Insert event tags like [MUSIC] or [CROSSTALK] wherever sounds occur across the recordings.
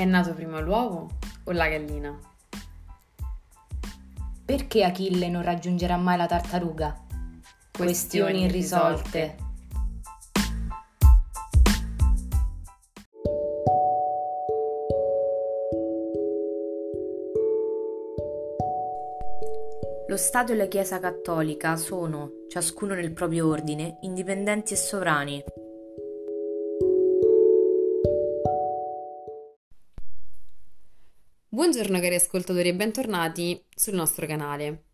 È nato prima l'uovo o la gallina? Perché Achille non raggiungerà mai la tartaruga? Questioni irrisolte. Lo Stato e la Chiesa cattolica sono, ciascuno nel proprio ordine, indipendenti e sovrani. Buongiorno cari ascoltatori e bentornati sul nostro canale.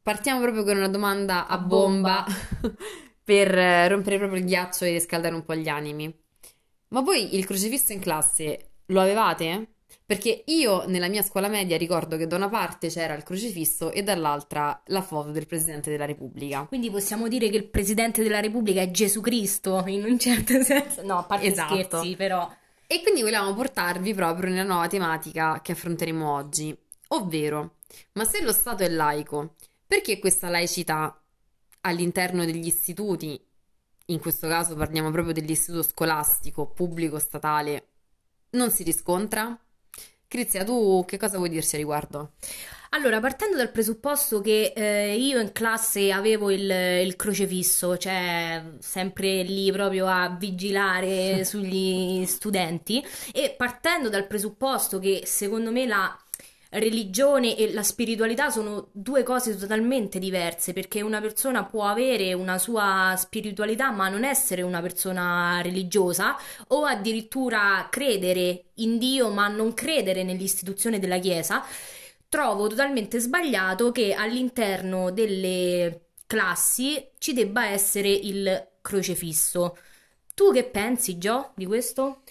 Partiamo proprio con una domanda a bomba [LAUGHS] per rompere proprio il ghiaccio e riscaldare un po' gli animi. Ma voi il crocifisso in classe lo avevate? Perché io nella mia scuola media ricordo che da una parte c'era il crocifisso e dall'altra la foto del Presidente della Repubblica. Quindi possiamo dire che il Presidente della Repubblica è Gesù Cristo, in un certo [LAUGHS] senso. No, a parte Esatto. scherzi, però. E quindi volevamo portarvi proprio nella nuova tematica che affronteremo oggi, ovvero, ma se lo Stato è laico, perché questa laicità all'interno degli istituti, in questo caso parliamo proprio dell'istituto scolastico pubblico statale, non si riscontra? Crizia, tu che cosa vuoi dirci a riguardo? Allora, partendo dal presupposto che eh, io in classe avevo il, il crocefisso, cioè sempre lì proprio a vigilare sugli studenti, e partendo dal presupposto che secondo me la religione e la spiritualità sono due cose totalmente diverse, perché una persona può avere una sua spiritualità ma non essere una persona religiosa, o addirittura credere in Dio ma non credere nell'istituzione della Chiesa trovo totalmente sbagliato che all'interno delle classi ci debba essere il crocefisso. Tu che pensi, Gio, di questo?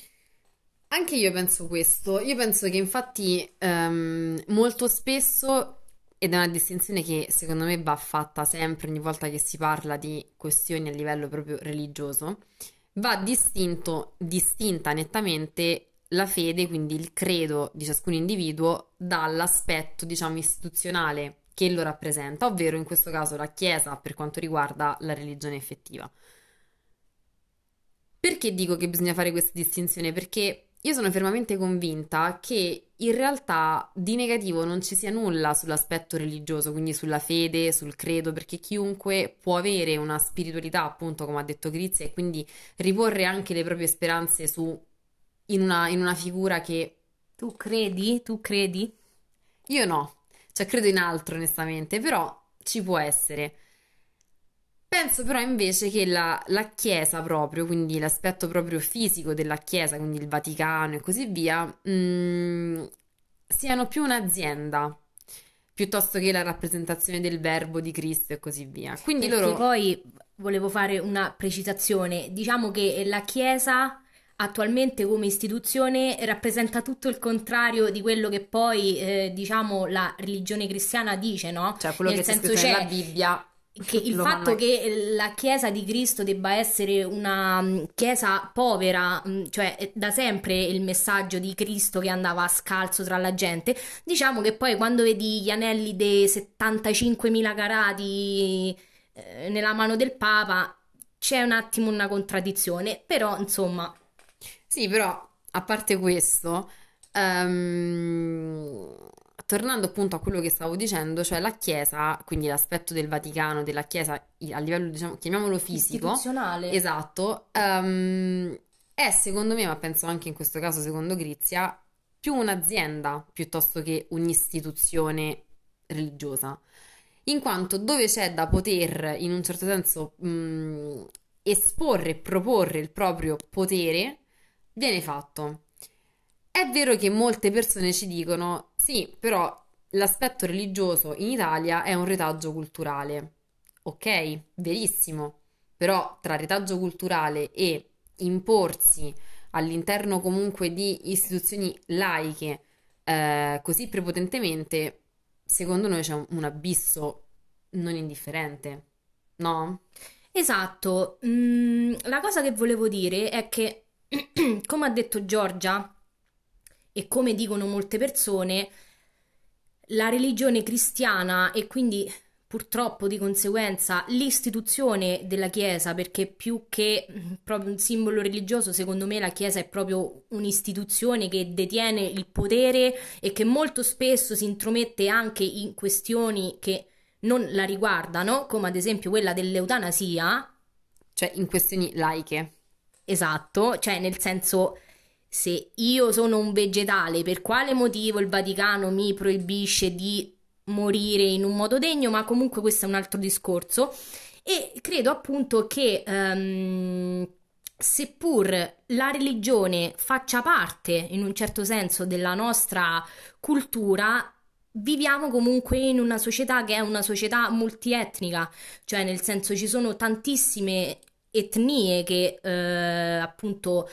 Anche io penso questo. Io penso che infatti ehm, molto spesso, ed è una distinzione che secondo me va fatta sempre ogni volta che si parla di questioni a livello proprio religioso, va distinto, distinta nettamente la fede, quindi il credo di ciascun individuo, dall'aspetto, diciamo, istituzionale che lo rappresenta, ovvero in questo caso la Chiesa per quanto riguarda la religione effettiva. Perché dico che bisogna fare questa distinzione? Perché io sono fermamente convinta che in realtà di negativo non ci sia nulla sull'aspetto religioso, quindi sulla fede, sul credo, perché chiunque può avere una spiritualità, appunto, come ha detto Grizia, e quindi riporre anche le proprie speranze su, in una, in una figura che Tu credi? Tu credi? io no, cioè credo in altro onestamente, però ci può essere. Penso però invece che la, la Chiesa proprio, quindi l'aspetto proprio fisico della Chiesa, quindi il Vaticano e così via, mm, siano più un'azienda piuttosto che la rappresentazione del verbo di Cristo e così via. Quindi Perché loro... poi volevo fare una precisazione. Diciamo che la Chiesa attualmente come istituzione rappresenta tutto il contrario di quello che poi, eh, diciamo, la religione cristiana dice, no? Cioè quello Nel che c'è senso scritto nella c'è Bibbia, che il fatto che la Chiesa di Cristo debba essere una mm, Chiesa povera, mm, cioè da sempre il messaggio di Cristo che andava scalzo tra la gente, diciamo che poi quando vedi gli anelli dei 75.000 carati eh, nella mano del Papa c'è un attimo una contraddizione, però insomma, Sì, però a parte questo, ehm, tornando appunto a quello che stavo dicendo, cioè la Chiesa, quindi l'aspetto del Vaticano, della Chiesa a livello, diciamo, chiamiamolo fisico, istituzionale. esatto, ehm, è secondo me, ma penso anche in questo caso secondo Grizia, più un'azienda piuttosto che un'istituzione religiosa. In quanto dove c'è da poter, in un certo senso, mh, esporre e proporre il proprio potere, viene fatto. È vero che molte persone ci dicono, sì, però l'aspetto religioso in Italia è un retaggio culturale. Ok, verissimo, però tra retaggio culturale e imporsi all'interno comunque di istituzioni laiche eh, così prepotentemente, secondo noi c'è un, un abisso non indifferente, no? Esatto, Mm, la cosa che volevo dire è che, [CLEARS THROAT] come ha detto Giorgia, e come dicono molte persone, la religione cristiana e quindi purtroppo di conseguenza l'istituzione della Chiesa, perché più che mm, proprio un simbolo religioso, secondo me la Chiesa è proprio un'istituzione che detiene il potere e che molto spesso si intromette anche in questioni che non la riguardano, come ad esempio quella dell'eutanasia. Cioè in questioni laiche. Esatto, cioè nel senso se io sono un vegetale, per quale motivo il Vaticano mi proibisce di morire in un modo degno, ma comunque questo è un altro discorso. E credo appunto che um, seppur la religione faccia parte in un certo senso della nostra cultura, viviamo comunque in una società che è una società multietnica, cioè nel senso ci sono tantissime etnie che eh, appunto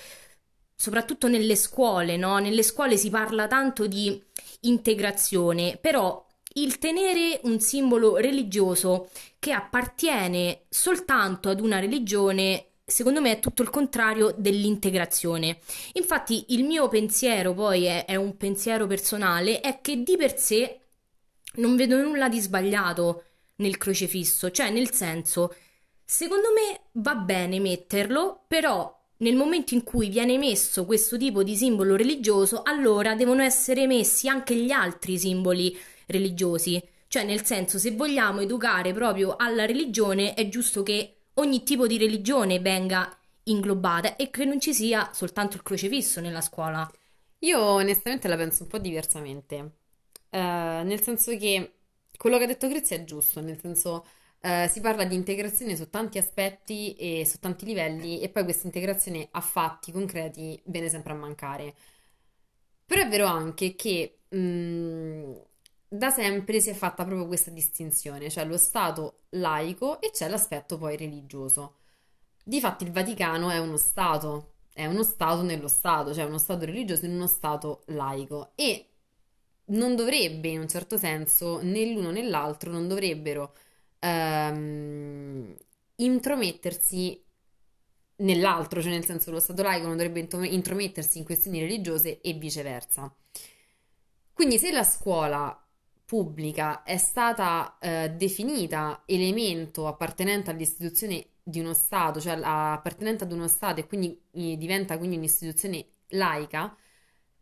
soprattutto nelle scuole, no? Nelle scuole si parla tanto di integrazione, però il tenere un simbolo religioso che appartiene soltanto ad una religione secondo me è tutto il contrario dell'integrazione. Infatti il mio pensiero poi è, è, un pensiero personale, è che di per sé non vedo nulla di sbagliato nel crocefisso, cioè nel senso, secondo me va bene metterlo, però nel momento in cui viene messo questo tipo di simbolo religioso, allora devono essere messi anche gli altri simboli religiosi. Cioè, nel senso, se vogliamo educare proprio alla religione, è giusto che ogni tipo di religione venga inglobata e che non ci sia soltanto il crocefisso nella scuola. Io onestamente la penso un po' diversamente, uh, nel senso che quello che ha detto Crizia è giusto, nel senso uh, si parla di integrazione su tanti aspetti e su tanti livelli e poi questa integrazione a fatti concreti viene sempre a mancare. Però è vero anche che mh, mm, da sempre si è fatta proprio questa distinzione, cioè lo Stato laico e c'è l'aspetto poi religioso. Difatti il Vaticano è uno Stato, è uno Stato nello Stato, cioè uno Stato religioso in uno Stato laico e non dovrebbe in un certo senso né l'uno né l'altro non dovrebbero ehm, intromettersi nell'altro, cioè nel senso lo Stato laico non dovrebbe intromettersi in questioni religiose e viceversa. Quindi se la scuola pubblica è stata eh, definita elemento appartenente all'istituzione di uno Stato, cioè appartenente ad uno Stato e quindi eh, diventa quindi un'istituzione laica,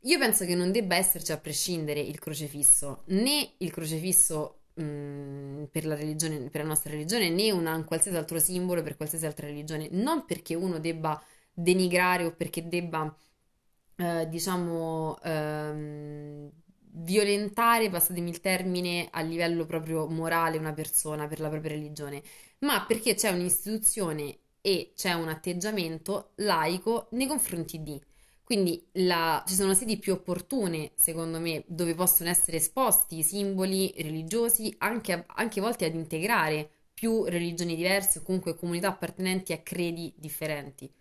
io penso che non debba esserci a prescindere il crocefisso, né il crocefisso per la religione, per la nostra religione, né un qualsiasi altro simbolo per qualsiasi altra religione, non perché uno debba denigrare o perché debba, eh, diciamo, ehm, violentare, passatemi il termine, a livello proprio morale una persona per la propria religione, ma perché c'è un'istituzione e c'è un atteggiamento laico nei confronti di. Quindi la, ci sono sedi più opportune, secondo me, dove possono essere esposti i simboli religiosi, anche, anche volti ad integrare più religioni diverse o comunque comunità appartenenti a credi differenti.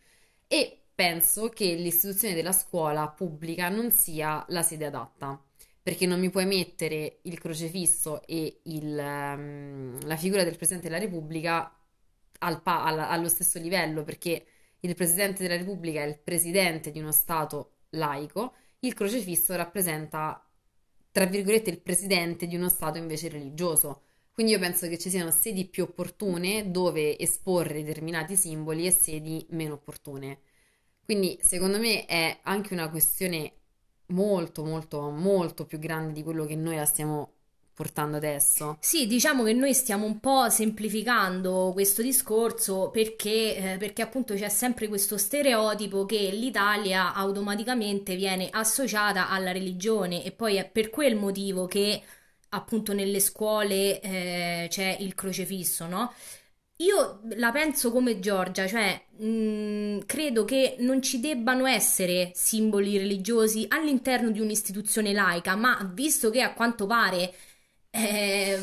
E penso che l'istituzione della scuola pubblica non sia la sede adatta perché non mi puoi mettere il crocefisso e il, um, la figura del Presidente della Repubblica al pa- al- allo stesso livello, perché il Presidente della Repubblica è il Presidente di uno Stato laico, il crocefisso rappresenta, tra virgolette, il Presidente di uno Stato invece religioso. Quindi io penso che ci siano sedi più opportune dove esporre determinati simboli e sedi meno opportune. Quindi secondo me è anche una questione molto, molto, molto più grande di quello che noi la stiamo portando adesso. Sì, diciamo che noi stiamo un po' semplificando questo discorso perché, eh, perché appunto c'è sempre questo stereotipo che l'Italia automaticamente viene associata alla religione e poi è per quel motivo che appunto nelle scuole eh, c'è il crocefisso, no? Io la penso come Giorgia, cioè mh, mm, credo che non ci debbano essere simboli religiosi all'interno di un'istituzione laica, ma visto che a quanto pare eh,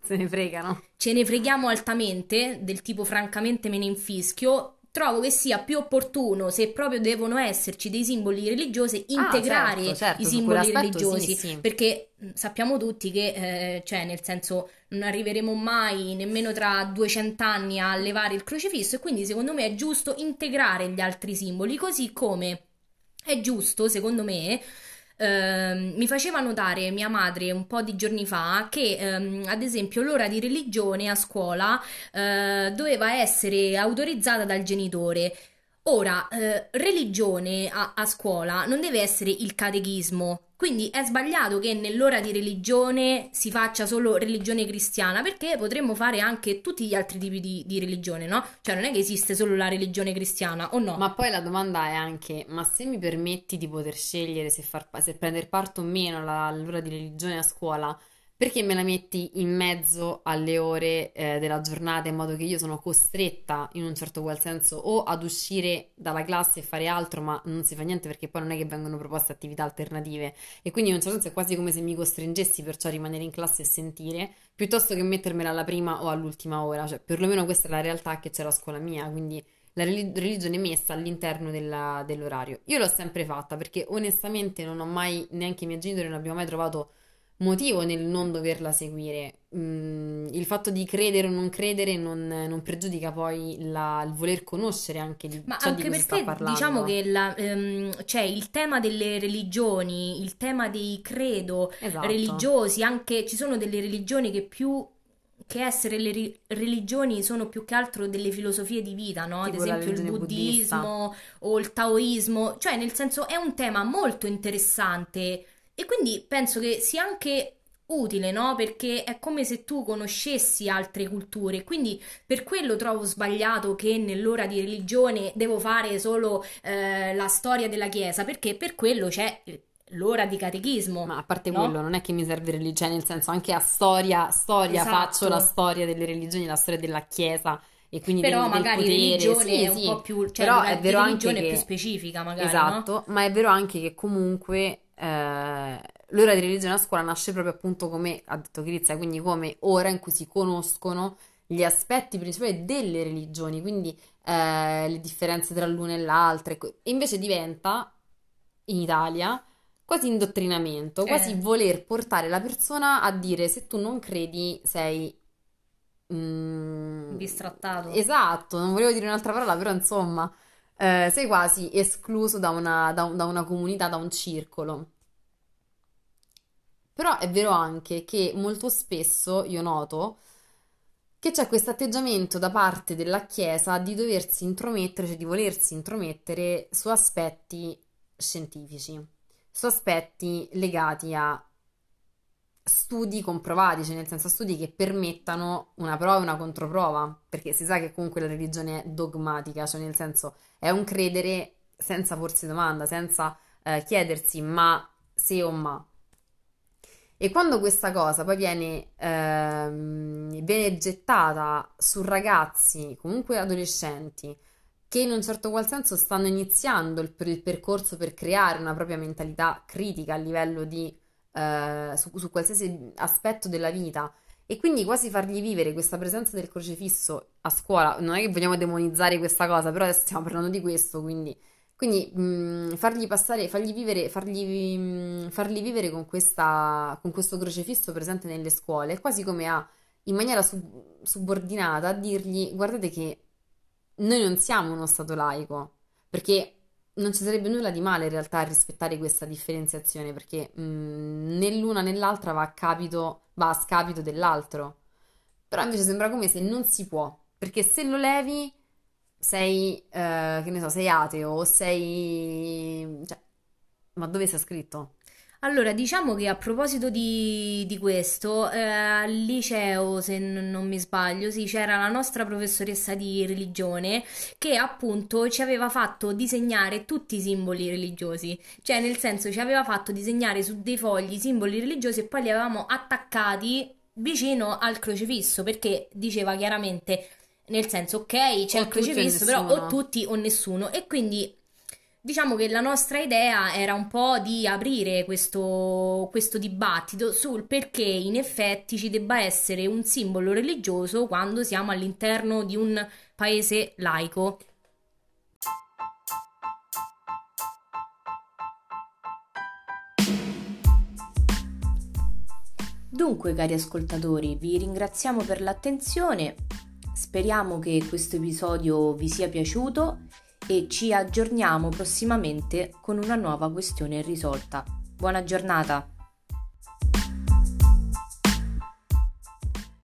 se ne fregano, ce ne freghiamo altamente, del tipo francamente me ne infischio, trovo che sia più opportuno, se proprio devono esserci dei simboli religiosi, ah, integrare ah, certo, certo, i simboli religiosi. Sì, sì. Perché sappiamo tutti che, eh, cioè, nel senso, non arriveremo mai nemmeno tra 200 anni a levare il crocifisso, e quindi secondo me è giusto integrare gli altri simboli, così come è giusto, secondo me. Ehm, mi faceva notare mia madre un po' di giorni fa che ehm, ad esempio l'ora di religione a scuola eh, doveva essere autorizzata dal genitore. Ora, eh, religione a, a scuola non deve essere il catechismo, quindi è sbagliato che nell'ora di religione si faccia solo religione cristiana, perché potremmo fare anche tutti gli altri tipi di, di, religione, no? Cioè non è che esiste solo la religione cristiana, o no? Ma poi la domanda è anche, ma se mi permetti di poter scegliere se, far, se prendere parte o meno all'ora di religione a scuola, perché me la metti in mezzo alle ore eh, della giornata in modo che io sono costretta in un certo qual senso o ad uscire dalla classe e fare altro, ma non si fa niente perché poi non è che vengono proposte attività alternative e quindi in un certo senso è quasi come se mi costringessi perciò a rimanere in classe e sentire piuttosto che mettermela alla prima o all'ultima ora, cioè perlomeno questa è la realtà che c'è la scuola mia, quindi la religione messa all'interno della, dell'orario. Io l'ho sempre fatta perché onestamente non ho mai, neanche i miei genitori non abbiamo mai trovato motivo nel non doverla seguire. Mm, il fatto di credere o non credere non, non pregiudica poi la, il voler conoscere anche di Ma ciò anche di cui perché diciamo che la, ehm, cioè il tema delle religioni, il tema dei credo Esatto. religiosi, anche ci sono delle religioni che più che essere le ri- religioni sono più che altro delle filosofie di vita, no? Ad Tipo esempio il religione buddista. buddismo o il taoismo, cioè nel senso è un tema molto interessante e quindi penso che sia anche utile, no? Perché è come se tu conoscessi altre culture, quindi per quello trovo sbagliato che nell'ora di religione devo fare solo eh, la storia della Chiesa, perché per quello c'è l'ora di catechismo, Ma a parte no? quello, non è che mi serve religione, nel senso anche a storia, storia Esatto. faccio la storia delle religioni, la storia della Chiesa e quindi Però magari potere. religione Sì, è un sì. po' più, cioè Però è vero anche che più specifica, magari, no? Esatto, ma è vero anche che comunque eh, l'ora di religione a scuola nasce proprio appunto come ha detto Grizia, quindi come ora in cui si conoscono gli aspetti principali delle religioni, quindi eh, le differenze tra l'una e l'altra, e invece diventa in Italia quasi indottrinamento, quasi Eh. voler portare la persona a dire se tu non credi sei... mm, Bistrattato. Esatto, non volevo dire un'altra parola, però insomma, eh, sei quasi escluso da una, da un- da una comunità, da un circolo. Però è vero anche che molto spesso io noto che c'è questo atteggiamento da parte della Chiesa di doversi intromettere, cioè di volersi intromettere su aspetti scientifici, su aspetti legati a studi comprovati, cioè nel senso studi che permettano una prova e una controprova, perché si sa che comunque la religione è dogmatica, cioè nel senso è un credere senza porsi domanda, senza eh, chiedersi ma se o ma. E quando questa cosa poi viene, ehm, viene gettata su ragazzi, comunque adolescenti, che in un certo qual senso stanno iniziando il, il percorso per creare una propria mentalità critica a livello di, eh, su, su qualsiasi aspetto della vita, e quindi quasi fargli vivere questa presenza del crocifisso a scuola, non è che vogliamo demonizzare questa cosa, però adesso stiamo parlando di questo, quindi quindi mh, fargli passare, fargli vivere, fargli, mh, farli vivere con questa, con questo crocifisso presente nelle scuole, è quasi come a, in maniera sub- subordinata, a dirgli: guardate che noi non siamo uno stato laico, perché non ci sarebbe nulla di male in realtà a rispettare questa differenziazione, perché mh, né l'una né l'altra va a capito, va a scapito dell'altro. Però invece sembra come se non si può, perché se lo levi sei, eh, che ne so, sei ateo o sei... Cioè, ma dove sta scritto? Allora, diciamo che a proposito di, di questo, eh, al liceo, se non mi sbaglio, sì, c'era la nostra professoressa di religione che appunto ci aveva fatto disegnare tutti i simboli religiosi, cioè nel senso ci aveva fatto disegnare su dei fogli i simboli religiosi e poi li avevamo attaccati vicino al crocifisso perché diceva chiaramente, nel senso, ok, c'è O il crocifisso, però o tutti o nessuno e quindi... Diciamo che la nostra idea era un po' di aprire questo, questo dibattito sul perché in effetti ci debba essere un simbolo religioso quando siamo all'interno di un paese laico. Dunque, cari ascoltatori, vi ringraziamo per l'attenzione. Speriamo che questo episodio vi sia piaciuto e ci aggiorniamo prossimamente con una nuova questione risolta. Buona giornata.